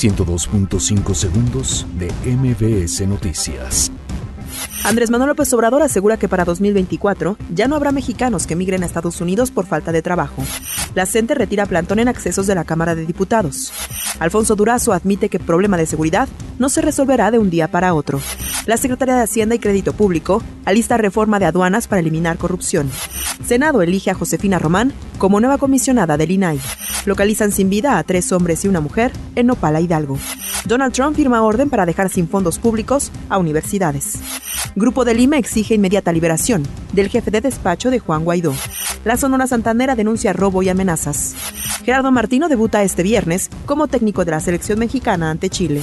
102.5 segundos de MBS Noticias. Andrés Manuel López Obrador asegura que para 2024 ya no habrá mexicanos que migren a Estados Unidos por falta de trabajo. La CENTE retira plantón en accesos de la Cámara de Diputados. Alfonso Durazo admite que problema de seguridad no se resolverá de un día para otro. La Secretaría de Hacienda y Crédito Público alista reforma de aduanas para eliminar corrupción. Senado elige a Josefina Román como nueva comisionada del INAI. Localizan sin vida a tres hombres y una mujer en Nopala, Hidalgo. Donald Trump firma orden para dejar sin fondos públicos a universidades. Grupo de Lima exige inmediata liberación del jefe de despacho de Juan Guaidó. La Sonora Santanera denuncia robo y amenazas. Gerardo Martino debuta este viernes como técnico de la selección mexicana ante Chile.